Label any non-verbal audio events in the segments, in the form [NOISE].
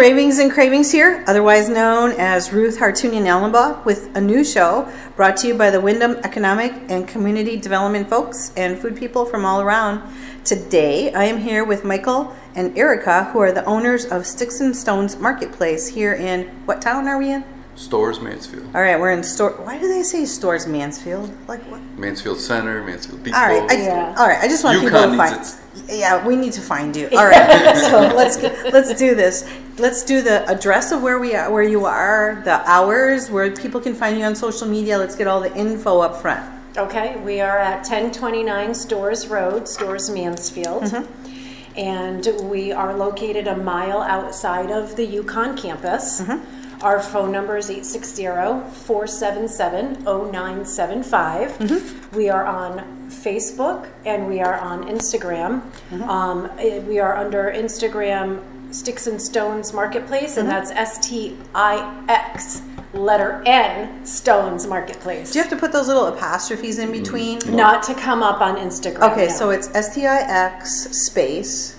Ravings and Cravings here, otherwise known as Ruth Hartunian Alumbaugh, with a new show brought to you by the Windham Economic and Community Development folks and food people from all around. Today, I am here with Michael and Erica, who are the owners of Sticks and Stones Marketplace here in what town are we in? Storrs Mansfield. All right, we're in Storrs. Why do they say Storrs Mansfield? Like what? Mansfield Center, Mansfield Depot. All right, I, Yeah. all right. I just want people to find. needs Yeah, we need to find you. [LAUGHS] All right, so let's let's do this. Let's do the address of where we are, where you are, the hours, where people can find you on social media. Let's get all the info up front. Okay, we are at 1029 Storrs Road, Storrs Mansfield. Mm-hmm. And we are located a mile outside of the UConn campus. Mm-hmm. Our phone number is 860-477-0975. Mm-hmm. We are on Facebook and we are on Instagram. Um, eh, we are under Instagram Sticks and Stones Marketplace, and that's S-T-I-X letter N Stones Marketplace. Do you have to put those little apostrophes in between? Not to come up on Instagram. Okay, so it's S T I X space,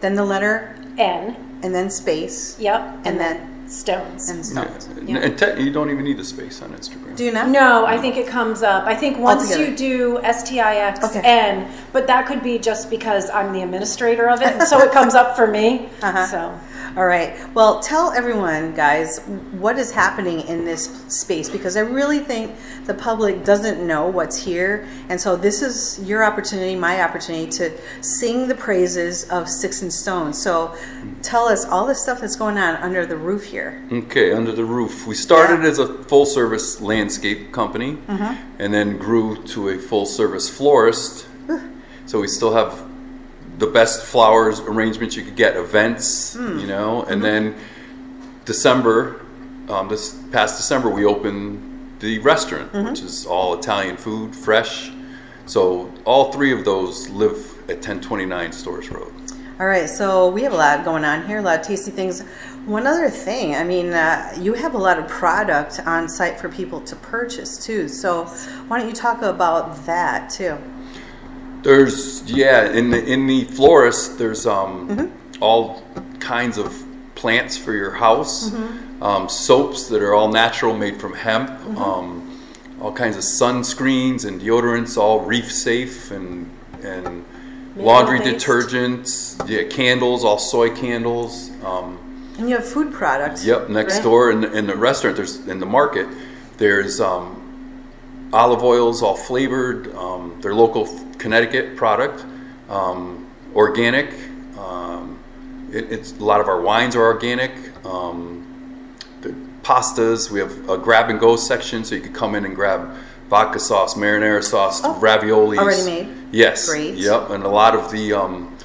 then the letter, N. and then space, Yep. and then stones. and Yeah. stones. And- And te- you don't even need a space on Instagram. Do you know? no, I think it comes up. I think once Altogether. you do S T I X Okay. N, but that could be just because I'm the administrator of it, and so it comes up for me. [LAUGHS] Uh-huh. So All right. Well, tell everyone, guys, what is happening in this space because I really think the public doesn't know what's here. And so this is your opportunity, my opportunity to sing the praises of Six and Stone. So tell us all the stuff that's going on under the roof here. Okay, under the roof. We started Yeah. as a full service landscape company mm-hmm. and then grew to a full service florist. so we still have the best flowers arrangements you could get, events, you know, and then December, um, this past December, we opened the restaurant, which is all Italian food, fresh. So all three of those live at 1029 Storrs Road. All right, so we have a lot going on here, a lot of tasty things. One other thing, I mean, uh, you have a lot of product on site for people to purchase too. So why don't you talk about that too? There's yeah, in the in the florist, there's um all kinds of plants for your house, um, soaps that are all natural, made from hemp, um, all kinds of sunscreens and deodorants, all reef safe, and and laundry Mineral-based. detergents, yeah, candles, all soy candles. Um, And you have food products. Yep, next right? door in, in the restaurant, there's in the market, there's um, olive oils all flavored. Um, they're local Connecticut product, um, organic. Um, it, it's a lot of our wines are organic. Um, the pastas, we have a grab and go section, so you could come in and grab vodka sauce, marinara sauce, Oh, raviolis. already made? Yes. Great. Yep, and a lot of the um,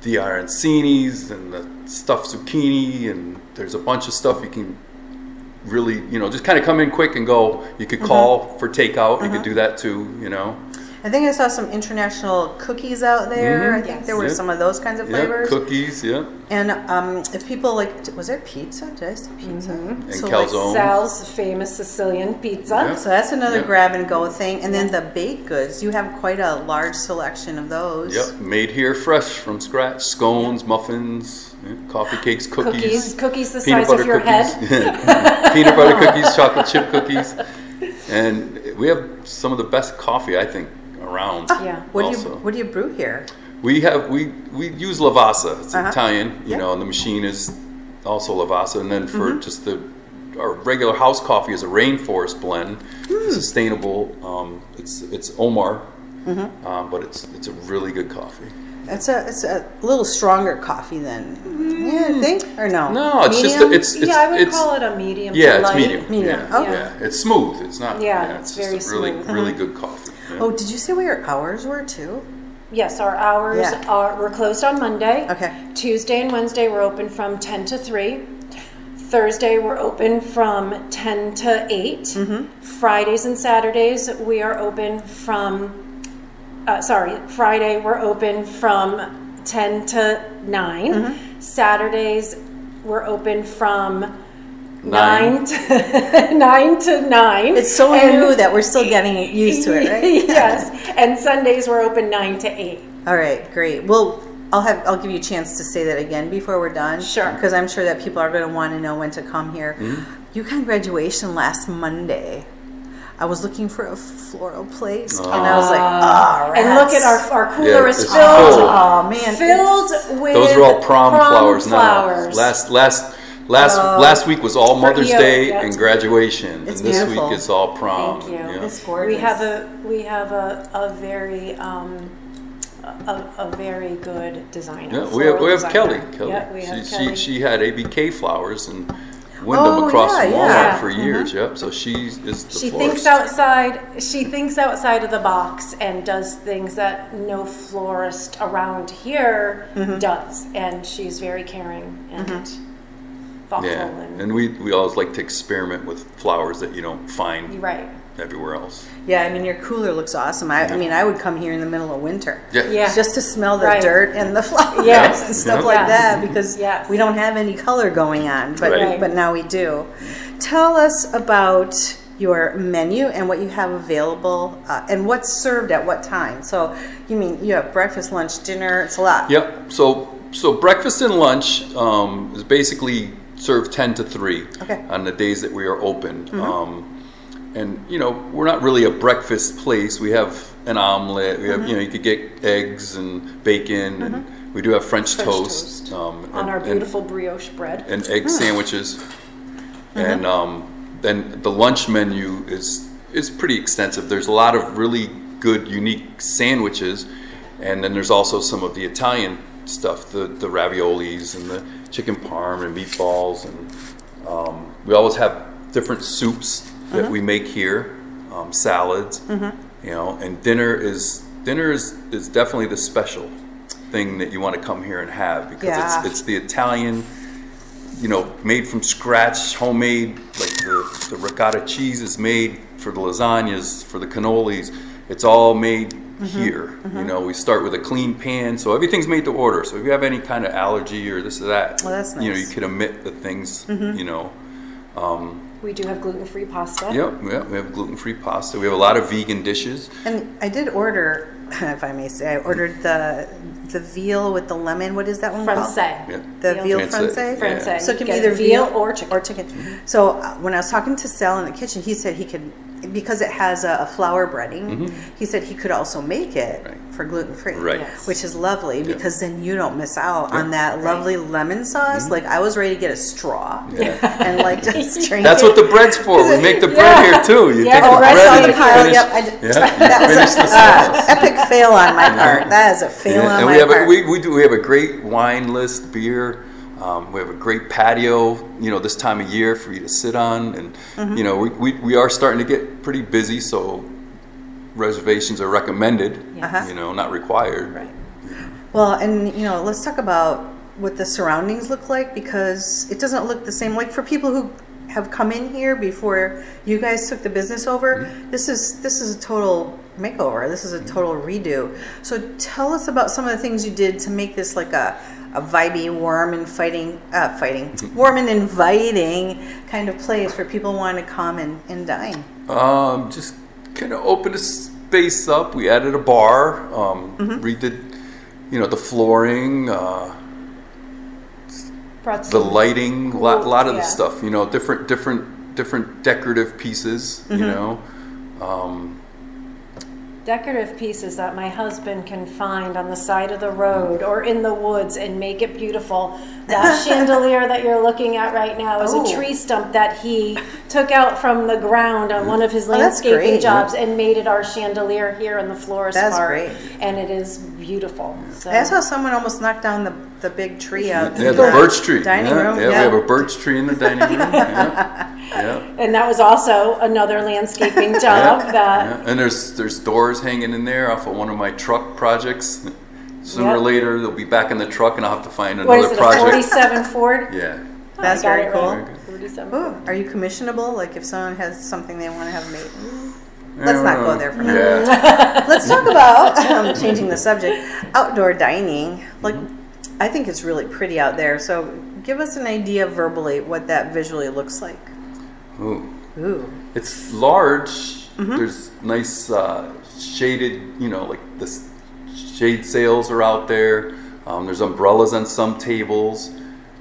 the arancinis and the stuffed zucchini, and there's a bunch of stuff you can really, you know, just kind of come in quick and go. You could call for takeout. You could do that too, you know. I think I saw some international cookies out there. Mhm. I think Yes. there were Yeah. some of those kinds of Yeah, flavors. cookies, yeah, And um, if people like, was there pizza? Did I say pizza? and So, like, calzone. Sal's famous Sicilian pizza. Yeah. So that's another grab and go thing. And then the baked goods, you have quite a large selection of those. Yep, made here fresh from scratch. Scones, muffins, coffee cakes, cookies, Cookies, cookies the size of your cookies, head. [LAUGHS] peanut butter cookies, chocolate chip cookies, and we have some of the best coffee I think around. Yeah. What do you. What do you brew here? We have we we use Lavazza. It's Uh-huh. Italian, you Yeah. know, and the machine is also Lavazza. And then Mm-hmm. for just the our regular house coffee is a rainforest blend, Hmm. sustainable. Um, it's it's Omar, Mm-hmm. um, but it's it's a really good coffee. It's a it's a little stronger coffee than yeah, I think or no? No, it's just Medium? a, it's it's yeah, I would it's, call it a medium. yeah, it's medium. Medium, Yeah, okay. yeah, it's smooth. It's not. Yeah, it's, it's very a really smooth. really good coffee. Yeah. Oh, did you say what your hours were too? Yes, our hours Yeah. are we're closed on Monday. Okay. Tuesday and Wednesday we're open from 10 to 3. Thursday we're open from 10 to 8. Mm-hmm. Fridays and Saturdays we are open from uh, sorry, Friday we're open from 10 to 9. Mm-hmm. Saturdays we're open from Nine. 9 to [LAUGHS] 9 to 9. It's so And- new that we're still getting used to it, right? [LAUGHS] yes. And Sundays we're open 9 to 8. All right, great. Well, I'll have I'll give you a chance to say that again before we're done. Sure. Because I'm sure that people are going to want to know when to come here. Mm-hmm. You had graduation last Monday. I was looking for a floral place, and I was like, ah, And look at our our cooler Yeah, is it's filled full. Oh man, filled with Those are all prom, flowers, flowers. now. Last last last last week was all Mother's EO, Day yeah. and graduation, It's and this beautiful. week is all prom. Thank you. yeah. It's gorgeous. We have a we have a, a very um, a, a very good designer. Yeah, we have, we have Kelly. designer. Kelly. Yeah, we have she, Kelly. she she had ABK flowers and Windham Oh, across yeah, from Walmart yeah. for years. Yep. So she is the she florist. thinks outside. She thinks outside of the box and does things that no florist around here Mm-hmm. does. And she's very caring and thoughtful. Yeah, And, and we we always like to experiment with flowers that you don't find right. everywhere else. Yeah, I mean your cooler looks awesome. I, I mean I would come here in the middle of winter. Yeah. Yeah. Just to smell the Right. dirt and the [LAUGHS] flowers Yes. and stuff Yeah. like Yes. that because Yes. we don't have any color going on, but Right. but now we do. Tell us about your menu and what you have available uh, and what's served at what time. So you mean you have breakfast, lunch, dinner? It's a lot. Yep. So so breakfast and lunch um, is basically served ten to three Okay. Mm-hmm. on the days that we are open. Um, and you know we're not really a breakfast place. We have an omelet. We have Mm-hmm. you know you could get eggs and bacon, and we do have French, French toast, toast Um, On and- our and- beautiful brioche bread. and egg sandwiches. Mm-hmm. And um, then the lunch menu is is pretty extensive. There's a lot of really good, unique sandwiches, and then there's also some of the Italian stuff, the the raviolis and the chicken parm and meatballs, and um, we always have different soups that Mm-hmm. we make here, um, salads, you know, and dinner is dinner is is definitely the special thing that you want to come here and have because Yeah. it's it's the Italian you know, made from scratch, homemade. Like the, the ricotta cheese is made for the lasagnas, for the cannolis. It's all made Mm-hmm. here. You mm-hmm. know, we start with a clean pan, so everything's made to order. So if you have any kind of allergy or this or that, Well, that's you know, you nice. can omit the things. Mm-hmm. You know, um, We do have gluten free pasta. yep, yep. We have gluten-free pasta. We have a lot of vegan dishes. And I did order, [LAUGHS] if I may say, I ordered the the veal with the lemon. What is that one Francais. called? Yeah. The Veal veal Francais. francais. Francais. So it can be either veal veal or chicken. Or chicken. So uh, when I was talking to Sal in the kitchen, he said he could, because it has a, a flour breading. He said he could also make it Mm-hmm. Right. for gluten free, Right. Yes. which is lovely because then you don't miss out on that lovely lemon sauce. Mm-hmm. Like I was ready to get a straw Yeah. [LAUGHS] and like just [LAUGHS] drink That's it. what the bread's for. We make the bread here too. You Yeah, take the the bread's bread on and the you pile. finish. Yep, I did- Yeah, [LAUGHS] you finish the Uh, epic fail on my part. That is a fail Yeah, on and my we have part. a, we, we do we have a great wine list beer. Um, we have a great patio, you know, this time of year for you to sit on, and Mm-hmm. you know, we, we, we are starting to get pretty busy, so reservations are recommended. Uh-huh. You know, not required. Right. Well, and you know, let's talk about what the surroundings look like because it doesn't look the same. Like for people who have come in here before you guys took the business over, Mm-hmm. this is this is a total makeover. This is a total redo. So tell us about some of the things you did to make this like a a vibey, warm and fighting, uh, fighting, Mm-hmm. [LAUGHS] warm and inviting kind of place where people want to come and, and dine. Um, just kind of opened a space up. We added a bar, um, Mm-hmm. redid, you know, the flooring, uh, the lighting, a lot, lot of the stuff. You know, different, different, different decorative pieces. You know, um, decorative pieces that my husband can find on the side of the road or in the woods and make it beautiful. That [LAUGHS] chandelier that you're looking at right now is Oh. a tree stump that he took out from the ground on one of his Oh, landscaping great. jobs and made it our chandelier here in the florist That's great. And it is beautiful. So I saw someone almost knock down the, the big tree out. yeah, in the birch tree. Dining yeah, room. yeah, we have a birch tree in the dining room. [LAUGHS] Yeah, yeah. and that was also another landscaping job Yeah, that yeah. And there's there's doors hanging in there off of one of my truck projects. Sooner or later, they'll be back in the truck, and I'll have to find what another is it, a project. 47 [LAUGHS] Ford? Yeah. Oh, That's I very cool. right. 47 Ooh, are you commissionable? Like if someone has something they want to have made? Let's not go there for now. Yeah. [LAUGHS] Let's talk about um, changing the subject. Outdoor dining. Like, I think it's really pretty out there. So, give us an idea verbally what that visually looks like. Ooh. Ooh, It's large. Mm-hmm. There's nice uh, shaded, you know, like the shade sails are out there. Um, there's umbrellas on some tables.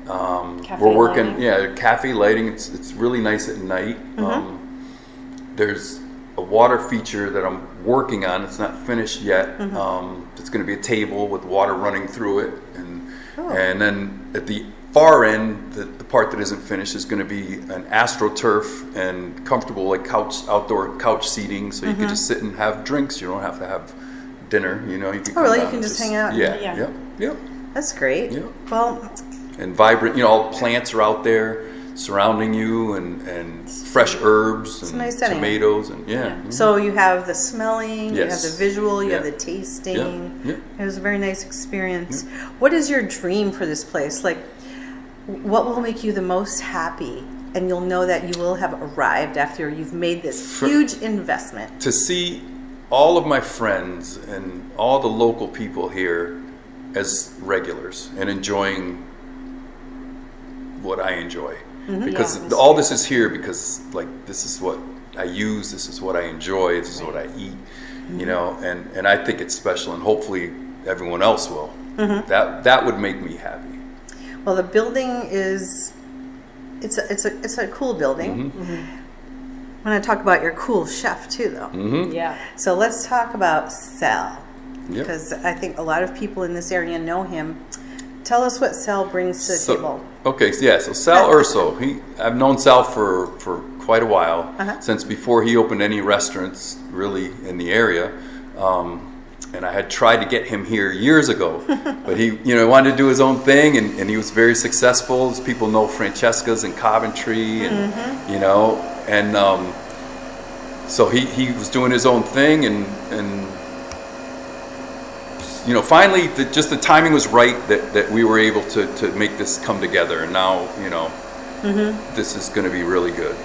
Um, we're working, lighting. yeah, cafe lighting. It's it's really nice at night. Um, there's a water feature that I'm working on. It's not finished yet. Um, it's going to be a table with water running through it, and and then at the far end, the, the part that isn't finished is going to be an astroturf and comfortable like couch outdoor couch seating, so you can just sit and have drinks. You don't have to have dinner. You know, you can. Oh, really? You can and just hang out Yeah, Yeah. yeah, yeah. That's great. Yeah. Well, And vibrant, you know, all plants are out there surrounding you, and and fresh herbs and nice tomatoes, and yeah. mhm. so you have the smelling, you have the visual, you have the tasting. Yeah, It was a very nice experience. What is your dream for this place? Like, what will make you the most happy? And you'll know that you will have arrived after you've made this For- huge investment. to see all of my friends and all the local people here as regulars and enjoying what I enjoy. Mm-hmm. Because Yeah. all this is here because like this is what I use, this is what I enjoy, this is what I eat, you mm-hmm. know, and, and I think it's special and hopefully everyone else will. Mm-hmm. That that would make me happy. Well, the building is it's a it's a it's a cool building. I want to talk about your cool chef too, though. Mm-hmm. Yeah. So let's talk about Sal, Yep. because I think a lot of people in this area know him. Tell us what Sal brings to the So- table. Okay, yeah, so Sal Urso, he I've known Sal for for quite a while Uh-huh. since before he opened any restaurants really in the area. Um, and I had tried to get him here years ago, [LAUGHS] but he, you know, wanted to do his own thing, and, and he was very successful. As people know, Francesca's in Coventry, and Mm-hmm. you know, and um, so he, he was doing his own thing, and and you know, finally, the, just the timing was right that, that we were able to, to make this come together. And now, you know, this is going to be really good.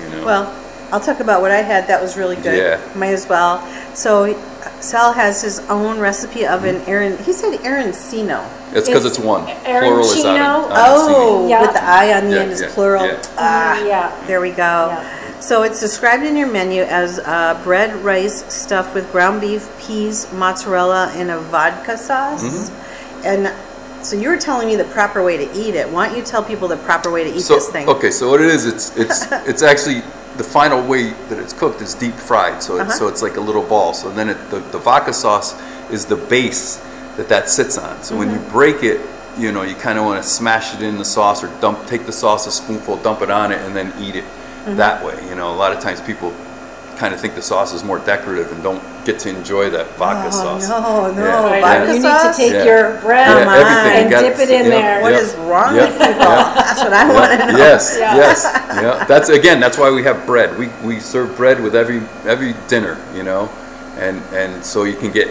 You know, Well, I'll talk about what I had that was really good. Yeah. Might as well. So Sal has his own recipe of an Aaron. He said Aaron arancino. it's because it's it's one. Plural is arancino. on, Oh, Yeah. with the I on the Yeah, end is yeah, plural. yeah. Ah, Yeah. there we go. So it's described in your menu as uh, bread, rice stuffed with ground beef, peas, mozzarella, and a vodka sauce. Mm-hmm. And so you were telling me the proper way to eat it. Why don't you tell people the proper way to eat So this thing? okay, so what it is, it's it's [LAUGHS] it's actually the final way that it's cooked is deep fried. So it's, Uh-huh. so it's like a little ball. So then it, the the vodka sauce is the base that that sits on. So when you Mm-hmm. break it, you know, you kind of want to smash it in the sauce or dump take the sauce a spoonful, dump it on it, and then eat it Mm-hmm. that way. You know, a lot of times people kind of think the sauce is more decorative and don't get to enjoy that vodka Oh, sauce. no, no. Yeah, Right, vodka you need to take Yeah. your bread Come on. everything. and got- dip it in yeah, there. What yeah. is wrong Yeah, with people? yeah. That's what I want to know. Yes, Yeah. yes, [LAUGHS] yeah. That's again. That's why we have bread. We we serve bread with every every dinner, you know, and and so you can get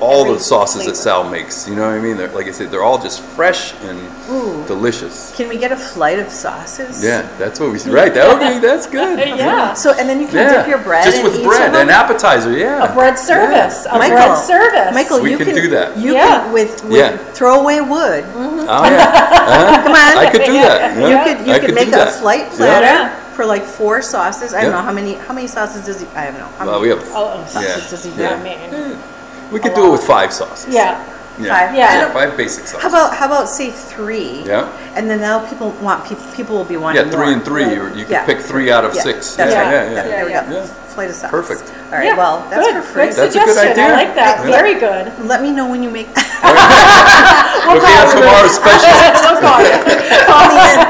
all the sauces flavor. that Sal makes. You know what I mean? They're, like I said, they're all just fresh and Ooh. delicious. Can we get a flight of sauces? Yeah, that's what we right. That would be [LAUGHS] that's good. Yeah. So and then you can Yeah, dip your bread just with bread, of an appetizer. Yeah, A bread service. A Michael, bread service. Michael, We you can can do that. You Yeah. can with, with Yeah. throwaway wood. [LAUGHS] Oh yeah, Uh-huh. Come on, I could do that. you yeah. could you I could do make a that. flight Yeah. platter Yeah. for like four sauces. I don't Yeah. know how many how many sauces does he? I don't know. How Well, many we have. Oh, oh, sauces yeah. does he do? Yeah. I mean, We could A do it with five sauces. yeah. Five. Yeah. I don't- five basic sauces. How about how about say three? Yeah. And then now people want people people will be wanting Yeah, three more. and three, Right. or you could Yeah. pick three out of Yeah, six. That's yeah, right. yeah, Yeah, yeah. There we Yeah, go. yeah. Flight of sauce. Perfect. All right. Yeah. Well, that's good, for free. Good That's a good suggestion. idea. I like that. Yeah. Very good. Let me know when you make. It'll [LAUGHS] be on tomorrow's [LAUGHS] special. We'll call you. [LAUGHS] Call me in.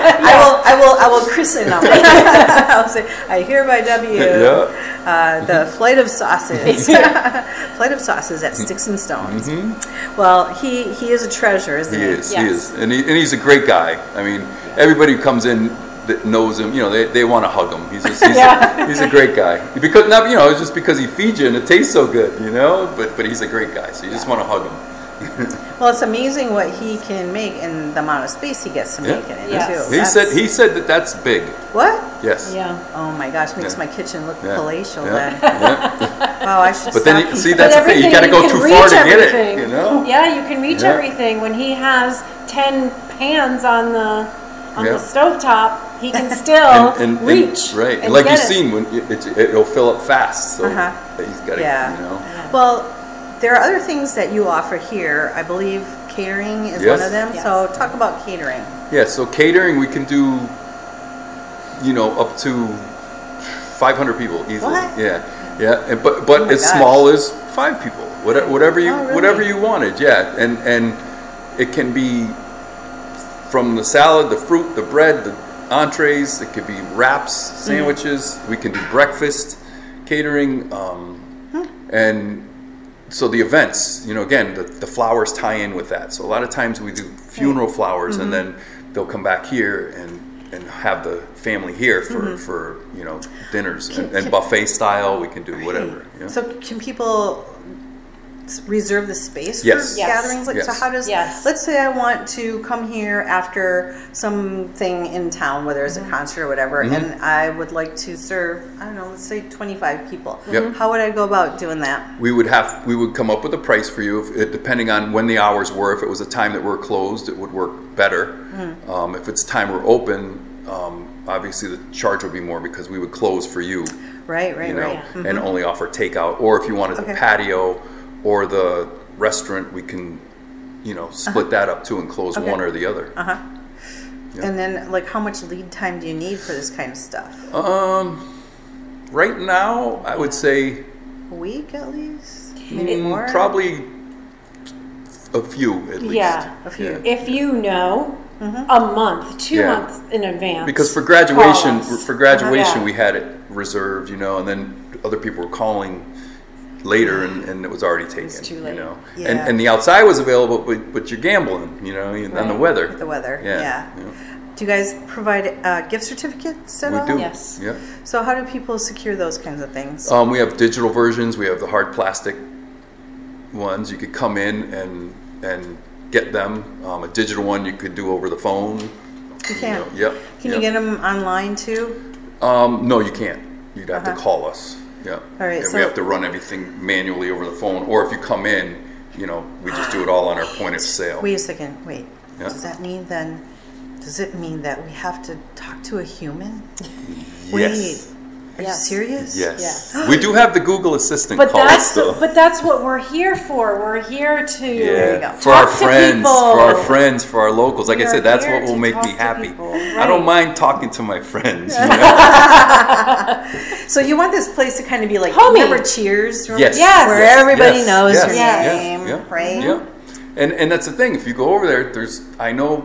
I'll say, [LAUGHS] I hereby W. [LAUGHS] Yeah. Uh, the flight of sauces. [LAUGHS] flight of sauces at Sticks and Stones. Well, he he is a treasure, isn't He he? is, he is, and, he, and he's a great guy. I mean, everybody who comes in that knows him, you know, they, they want to hug him. He's just, he's, Yeah. a, he's a great guy. Because not, you know, it's just because he feeds you and it tastes so good, you know. But but he's a great guy, so you just want to hug him. Well, it's amazing what he can make and the amount of space he gets to Yeah. make in it Yes. too. He That's- said he said that that's big. what? Yes. Yeah. Oh my gosh, makes Yeah. my kitchen look Yeah. palatial. Yeah. Then, yeah. [LAUGHS] wow, I should. But then stop you, see, eating. that's the thing. You everything, got to go can too reach far to get everything. it. You know. Yeah, you can reach Yeah. everything. When he has ten pans on the on Yeah. the stovetop, he can [LAUGHS] still and reach. right. and like get you've it. seen, when it, it, it'll fill up fast, so Uh-huh. he's got to, Yeah. you know. Well, there are other things that you offer here. I believe catering is Yes. one of them. Yes. So talk about catering. Yeah, so catering we can do, you know, up to 500 people easily. What? Yeah, yeah, and, but but Oh my as gosh. small as five people, whatever, whatever you Oh, really? whatever you wanted. Yeah, and and it can be from the salad, the fruit, the bread, the entrees. It could be wraps, Mm-hmm. sandwiches. We can do breakfast catering, um, and so the events, you know, again, the, the flowers tie in with that. So a lot of times we do funeral flowers, and Mm-hmm. then they'll come back here and and have the family here for Mm-hmm. for you know dinners and, and buffet style. We can do whatever. Yeah. So can people reserve the space Yes. for Yes. gatherings? Like, so how does? Yes. Let's say I want to come here after something in town, whether it's a concert or whatever, Mm-hmm. and I would like to serve. I don't know. Let's say twenty-five people. Yep. How would I go about doing that? we would have we would come up with a price for you if it, depending on when the hours were if it was a time that we're closed it would work better Hmm. um, if it's time we're open um, obviously the charge would be more because we would close for you Right. Right. you know right. and only offer takeout or if you wanted Okay. the patio or the restaurant we can you know split that up too and close Uh-huh. Okay. one or the other Uh Yeah. And then, like, how much lead time do you need for this kind of stuff? um, right now i would say A week at least, maybe mm, more. probably a few at least Yeah. A few. Yeah. If you know Mm-hmm. a month, two Yeah. months in advance. because for graduation call for graduation Yeah. we had it reserved you know and then other people were calling later and, and it was already taken too you know Yeah. and, and the outside was available but, but you're gambling you know and the weather With the weather. yeah, Yeah. Do you guys provide uh, gift certificates at we all? do Yes. yeah So how do people secure those kinds of things? um, we have digital versions we have the hard plastic ones you could come in and and get them um, a digital one you could do over the phone You can. know, yep Can yep. you get them online too? Um, no, you can't. You'd have Uh-huh. to call us. Yeah. All right, And so- we have to run everything manually over the phone, or if you come in, you know, we just do it all on our point of sale. Wait a second. Wait. Yeah. Does that mean then? Does it mean that we have to talk to a human? yes. Wait. Are Yes. you serious? Yes. Yes. [GASPS] we do have the Google Assistant But call that's though. but that's what we're here for. We're here to There you yeah, go. for our Talk to friends, for our friends, for our locals. Like We I said, that's what will make me happy. people. I don't mind talking to my friends. you know? [LAUGHS] So you want this place to kind of be like Homey. remember Cheers? Remember Yes. Yes. Where Yes. everybody Yes. knows Yes. your Yes. name, Yeah. right? Yeah. And and that's the thing. If you go over there, there's I know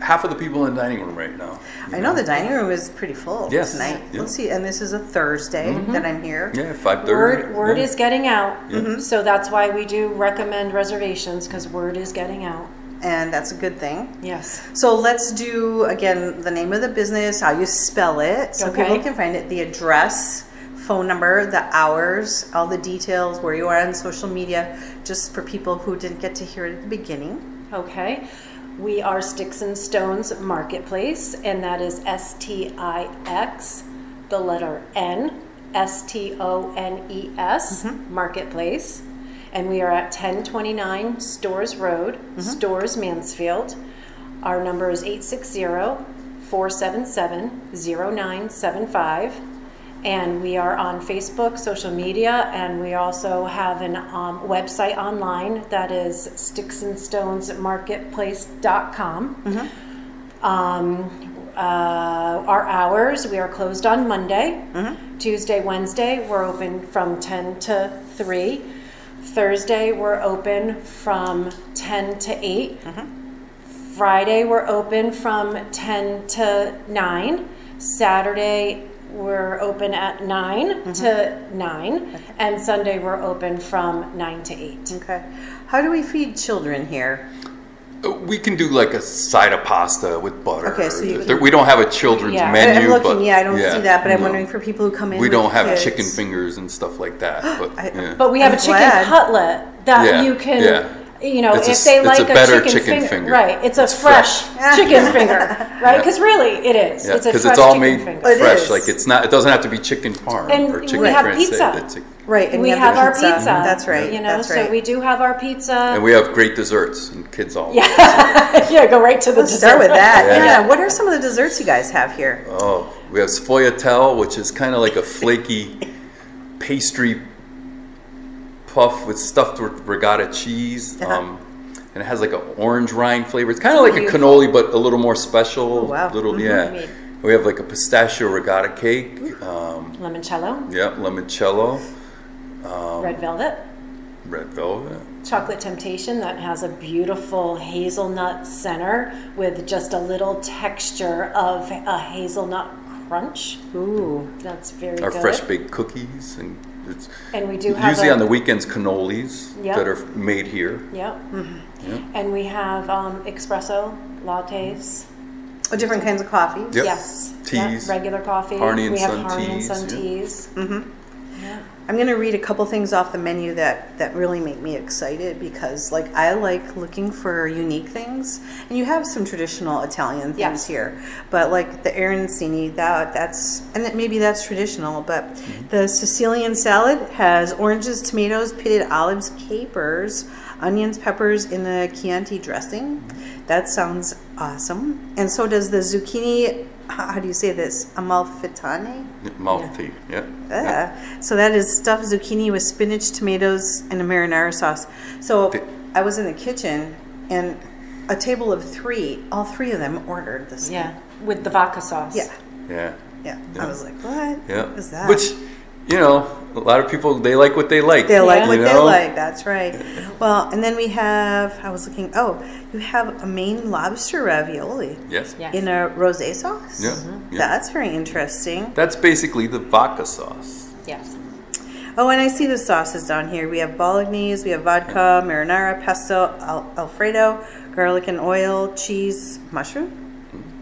half of the people in the dining room right now. I know the dining room is pretty full Yes. tonight. Yeah. Mm-hmm. Let's see, and this is a Thursday that I'm here. Yeah, five thirty. word word is getting out. Mhm. So that's why we do recommend reservations because word is getting out. And that's a good thing. Yes. So let's do again the name of the business, how you spell it, so Okay. people can find it, the address, phone number, the hours, all the details, where you are on social media, just for people who didn't get to hear it at the beginning. Okay. We are Sticks and Stones Marketplace, and that is S T I X, the letter N, S T O N E S, mm-hmm. Marketplace. And we are at 1029 Storrs Road, mm-hmm. Storrs Mansfield. Our number is 860 477 0975. And we are on Facebook, social media, and we also have an um, website online that is sticksandstonesmarketplace.com. Um, uh, our hours, we are closed on Monday. Tuesday, Wednesday, we're open from 10 to 3. Thursday, we're open from 10 to 8. Friday, we're open from 10 to 9. Saturday, we're open at 9 mm-hmm. to 9. And Sunday, we're open from 9 to 8. Okay. How do we feed children here? Uh, we can do like a side of pasta with butter. Okay, so you- There- we don't have a children's Yeah. I- menu. I'm looking, but, yeah, I don't see that, but I'm no. wondering for people who come in. We don't have kids. chicken fingers and stuff like that. But [GASPS] I- yeah. But we have I'm a chicken glad. cutlet that Yeah, you can, yeah. You know, It's a if s- they it's like a a, better chicken, chicken finger, finger. right? It's a It's fresh, fresh. [LAUGHS] chicken finger, right? Yeah. Because really, it is. yeah, it's a because fresh it's all chicken made finger. It fresh. is. Like it's not. It doesn't have to be chicken parm And or we chicken have française. pizza. It's a- Right, and we you have the our pizza. Mm-hmm, that's right. You know, That's right. so we do have our pizza. and we have great desserts and kids all. yeah, [LAUGHS] yeah, go right to the Let's start with dessert. that. Yeah. Yeah. What are some of the desserts you guys have here? Oh, we have sfogliatelle, which is kind of like a flaky pastry puff with stuffed with ricotta cheese. Uh-huh. Um, and it has like an orange rind flavor. It's kind of like a Beautiful. cannoli, but a little more special. Oh, wow. Little yeah. We have like a pistachio ricotta cake. Um, Limoncello, yeah, limoncello, red velvet, red velvet. chocolate temptation that has a beautiful hazelnut center with just a little texture of a hazelnut crunch. Ooh. That's very Our good. fresh baked cookies and it's And we do have usually a- on the weekends cannolis Yep. that are made here. Yep. Yep. And we have um, espresso lattes. Oh, different kinds of coffee. Yep. Yes. Yeah, Teas. regular coffee. Harney and we have Son Harney teas, and Son yeah. teas. Yeah. I'm going to read a couple things off the menu that, that really make me excited because, like, I like looking for unique things, and you have some traditional Italian things Yes. here, but like the arancini, that that's and that maybe that's traditional, but Mm-hmm. the Sicilian salad has oranges, tomatoes, pitted olives, capers, onions, peppers in a Chianti dressing. That sounds awesome, and so does the zucchini. How do you say this? Amalfitane. Amalfi. Yeah. yeah. Ah, so that is stuffed zucchini with spinach, tomatoes, and a marinara sauce. So The- I was in the kitchen, and a table of three, all three of them ordered this. Yeah. With the vodka sauce. yeah, Yeah. yeah. Yeah. I was like, what? Yeah. What is that? Which, you know, a lot of people they like what they like. they like what you they like. That's right. Well, and then we have. I was looking. Oh, you have a Maine lobster ravioli Yes. Yes. in a rosé sauce. Yeah. yeah. That's very interesting. That's basically the vodka sauce. Yes. Oh, and I see the sauces down here. We have bolognese, we have vodka, marinara, pesto, al- alfredo, garlic and oil, cheese, mushroom.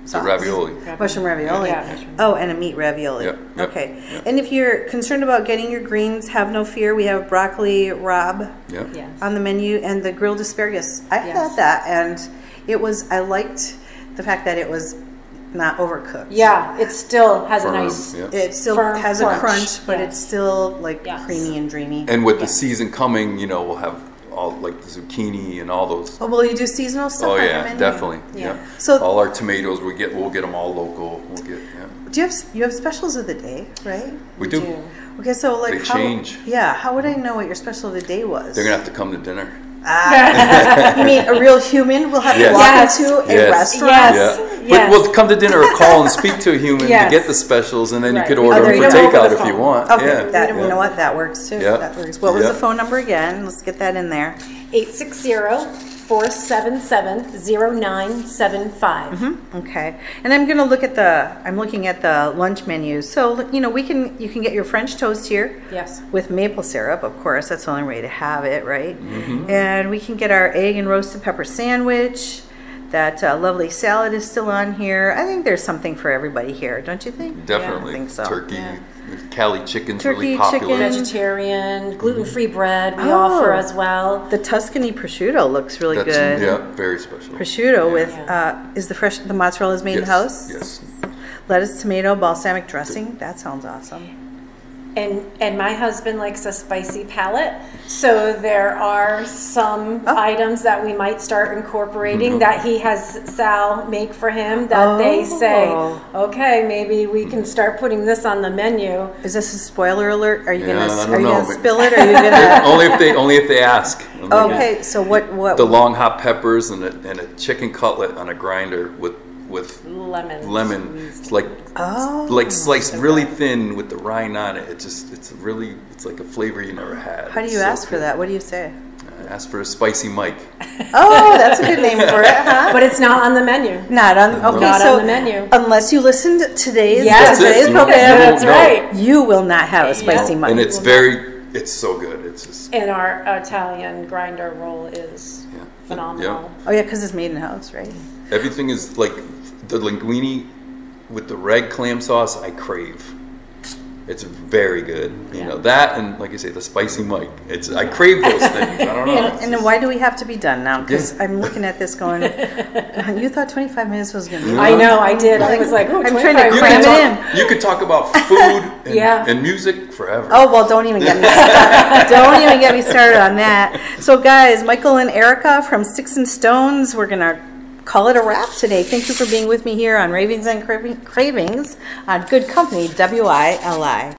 So Sauce. ravioli. Mushroom ravioli. Yeah, mushroom. Oh, and a meat ravioli. Yep, yep, okay. yep. And if you're concerned about getting your greens, have no fear. We have broccoli rabe Yeah. Yes. on the menu and the grilled asparagus. I Yes. had that, and it was. I liked the fact that it was not overcooked. Yeah. It still has Firm, a nice. yeah. It still Firm has a crunch, crunch, but yes. it's still like Yes. creamy and dreamy. And with the season coming, you know, we'll have all like the zucchini and all those. Oh, will you do seasonal stuff? Oh yeah, definitely. Yeah. Yeah. So- all our tomatoes, we get we'll get them all local. We'll get yeah. Do you have you have specials of the day, right? We do. do. Okay, so like They how, change. Yeah, how would I know what your special of the day was? They're gonna have to come to dinner. [LAUGHS] you mean a real human will have Yes. to walk Yes. into a Yes. restaurant? Yes. Yeah. yes. But we'll come to dinner or call and speak to a [LAUGHS] human Yes. to get the specials, and then Right. you could order can them for takeout the if you want. Okay, yeah. that yeah. you know what that works too. Yeah. That works. What was Yeah. the phone number again? Let's get that in there. 860-477-0975. Okay, and I'm gonna look at the. I'm looking at the lunch menu. So you know we can you can get your French toast here. Yes. With maple syrup, of course. That's the only way to have it, right? Mm-hmm. And we can get our egg and roasted pepper sandwich. That uh, lovely salad is still on here. I think there's something for everybody here, don't you think? Definitely. I think so. Turkey, Yeah. Cali chicken's Turkey, really popular. chicken. Vegetarian, gluten-free bread we Oh. offer as well. The Tuscany prosciutto looks really That's good. yeah, very special. Prosciutto with Yeah. uh, is the fresh the mozzarella is made in yes, house. Yes. Lettuce, tomato, balsamic dressing. That sounds awesome. And and my husband likes a spicy palate, so there are some Oh. items that we might start incorporating mm-hmm. that he has Sal make for him. That they oh. say, Oh. okay, maybe we can start putting this on the menu. Is this a spoiler alert? Are you Yeah, gonna I don't are you know, gonna spill it? Or are you [LAUGHS] gonna? only if they only if they ask. okay, so what what? The long hot peppers and a, and a chicken cutlet on a grinder with with Lemon. lemon. It's like Oh. like sliced really thin with the rind on it. It just it's really it's like a flavor you never had. How do It's you so ask for that? What do you say? I asked for a spicy Mike. [LAUGHS] Oh, that's a good name for it, huh? But it's not on the menu. Not on. Okay, Not so on the menu. unless you listened to today's Yes. That's today's You- program, That's No. right. you will not have a spicy Yeah. Mike. and it's very it's so good. It's just And our Italian grinder roll is yeah. phenomenal. oh yeah, because it's made in house, right? Everything is like the linguine with the red clam sauce. I crave. It's very good. You know that, and like I say, the spicy Mike. It's I crave those [LAUGHS] things. I don't know. And, and then why do we have to be done now? Because Yeah. I'm looking at this going, [LAUGHS] you thought 25 minutes was going to be. I know, I did. I was like, oh, I'm trying to 25 you cram could, it talk, you could talk about food and, Yeah. and music forever. Oh well, don't even get me [LAUGHS] started. don't even get me started on that. So, guys, Michael and Erica from Sticks and Stones, we're gonna call it a wrap today. Thank you for being with me here on Ravings and Cravings on Good Company WILI.